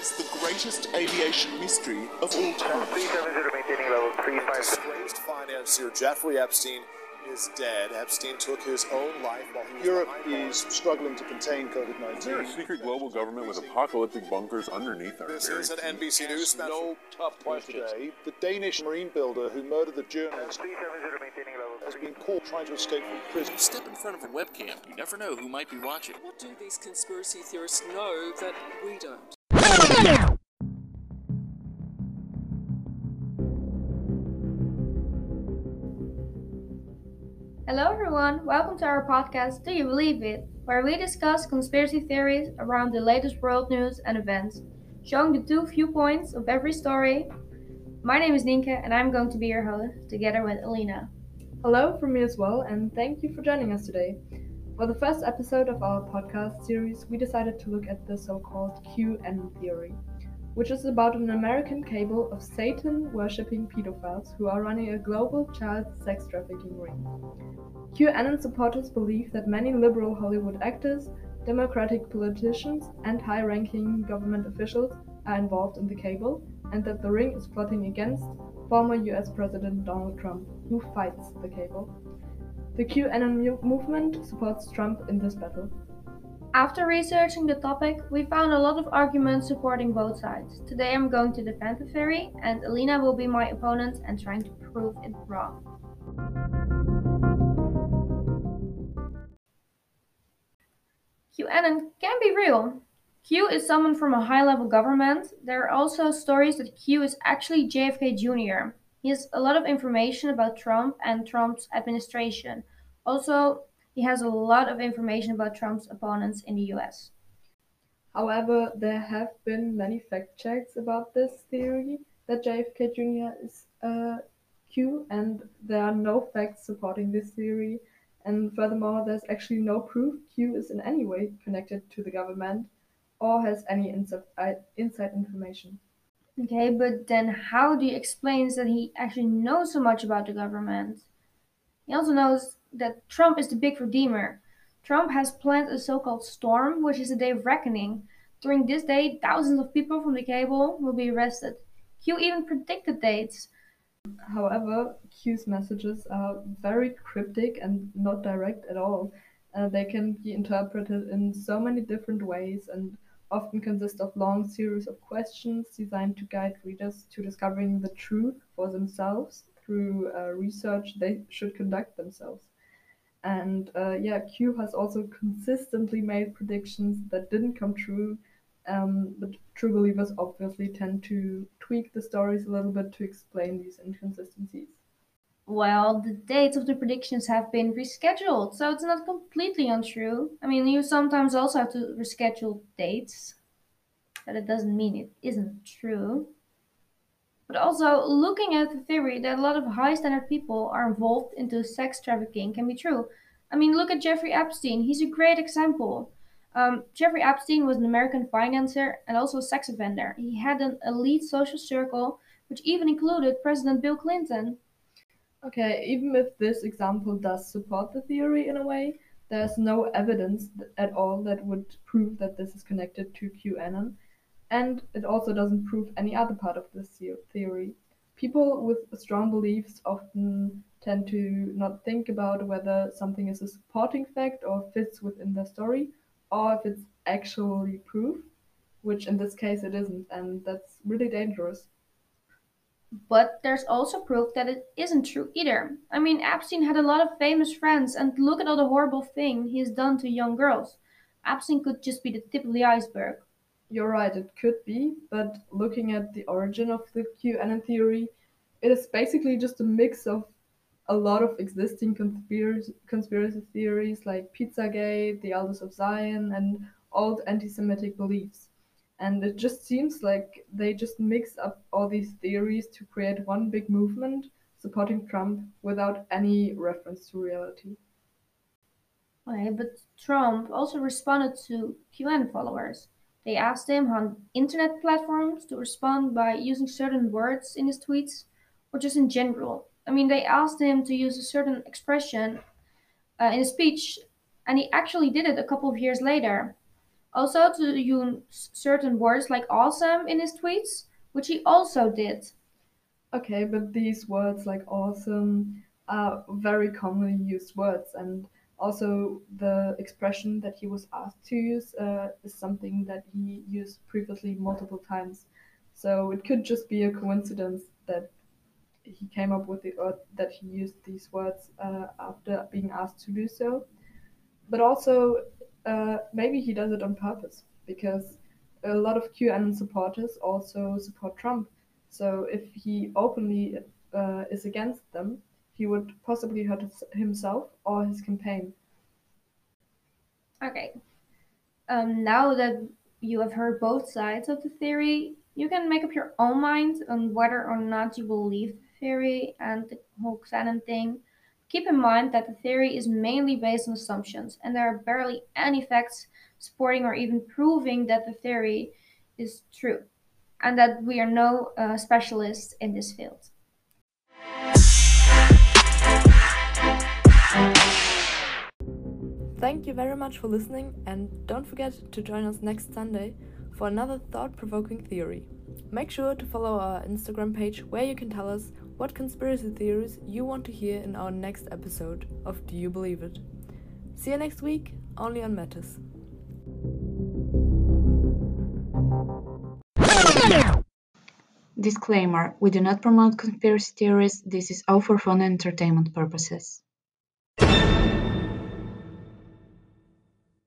is the greatest aviation mystery of all time. 370 maintaining level 35. Disgraced financier Jeffrey Epstein is dead. Epstein took his own life while he was Europe behind is struggling to contain COVID Is there a secret global government with apocalyptic bunkers underneath our This is an feet? NBC News special. No tough questions. Today, the Danish marine builder who murdered the journalist 370 maintaining level has been caught trying to escape from prison. Step in front of a webcam. You never know who might be watching. What do these conspiracy theorists know that we don't? Hello, everyone. Welcome to our podcast, Do You Believe It? where we discuss conspiracy theories around the latest world news and events, showing the two viewpoints of every story. My name is Ninka, and I'm going to be your host together with Alina. Hello from me as well, and thank you for joining us today. For the first episode of our podcast series, we decided to look at the so called QAnon theory, which is about an American cable of Satan worshipping pedophiles who are running a global child sex trafficking ring. QAnon supporters believe that many liberal Hollywood actors, Democratic politicians, and high ranking government officials are involved in the cable, and that the ring is plotting against former US President Donald Trump, who fights the cable. The QAnon movement supports Trump in this battle. After researching the topic, we found a lot of arguments supporting both sides. Today I'm going to defend the theory, and Alina will be my opponent and trying to prove it wrong. QAnon can be real. Q is someone from a high level government. There are also stories that Q is actually JFK Jr. He has a lot of information about Trump and Trump's administration. Also, he has a lot of information about Trump's opponents in the US. However, there have been many fact checks about this theory that JFK Jr. is a Q, and there are no facts supporting this theory. And furthermore, there's actually no proof Q is in any way connected to the government or has any inside, uh, inside information. Okay, but then how do you explain that he actually knows so much about the government? He also knows that Trump is the big redeemer. Trump has planned a so called storm, which is a day of reckoning. During this day, thousands of people from the cable will be arrested. Q even predicted dates. However, Q's messages are very cryptic and not direct at all. Uh, they can be interpreted in so many different ways and often consist of long series of questions designed to guide readers to discovering the truth for themselves through uh, research they should conduct themselves. And uh, yeah, Q has also consistently made predictions that didn't come true. Um, but true believers obviously tend to tweak the stories a little bit to explain these inconsistencies. Well, the dates of the predictions have been rescheduled, so it's not completely untrue. I mean, you sometimes also have to reschedule dates, but it doesn't mean it isn't true. But also, looking at the theory that a lot of high standard people are involved into sex trafficking can be true. I mean, look at Jeffrey Epstein. He's a great example. Um, Jeffrey Epstein was an American financier and also a sex offender. He had an elite social circle, which even included President Bill Clinton. Okay, even if this example does support the theory in a way, there's no evidence at all that would prove that this is connected to QAnon, and it also doesn't prove any other part of this the- theory. People with strong beliefs often tend to not think about whether something is a supporting fact or fits within their story, or if it's actually proof, which in this case it isn't, and that's really dangerous. But there's also proof that it isn't true either. I mean, Epstein had a lot of famous friends, and look at all the horrible things he's done to young girls. Epstein could just be the tip of the iceberg. You're right, it could be, but looking at the origin of the QAnon theory, it is basically just a mix of a lot of existing conspiracy, conspiracy theories like Pizzagate, the Elders of Zion, and old anti Semitic beliefs. And it just seems like they just mix up all these theories to create one big movement supporting Trump without any reference to reality. Okay, but Trump also responded to QAnon followers. They asked him on internet platforms to respond by using certain words in his tweets, or just in general. I mean, they asked him to use a certain expression uh, in a speech, and he actually did it a couple of years later. Also, to use certain words like awesome in his tweets, which he also did. Okay, but these words like awesome are very commonly used words, and also the expression that he was asked to use uh, is something that he used previously multiple times. So it could just be a coincidence that he came up with the or that he used these words uh, after being asked to do so. But also, uh, maybe he does it on purpose because a lot of QAnon supporters also support Trump. So if he openly uh, is against them, he would possibly hurt himself or his campaign. Okay. Um, now that you have heard both sides of the theory, you can make up your own mind on whether or not you believe the theory and the whole QAnon thing. Keep in mind that the theory is mainly based on assumptions, and there are barely any facts supporting or even proving that the theory is true, and that we are no uh, specialists in this field. Thank you very much for listening, and don't forget to join us next Sunday for another thought provoking theory. Make sure to follow our Instagram page where you can tell us what conspiracy theories you want to hear in our next episode of Do You Believe It? See you next week, only on Matters. Disclaimer We do not promote conspiracy theories, this is all for fun and entertainment purposes.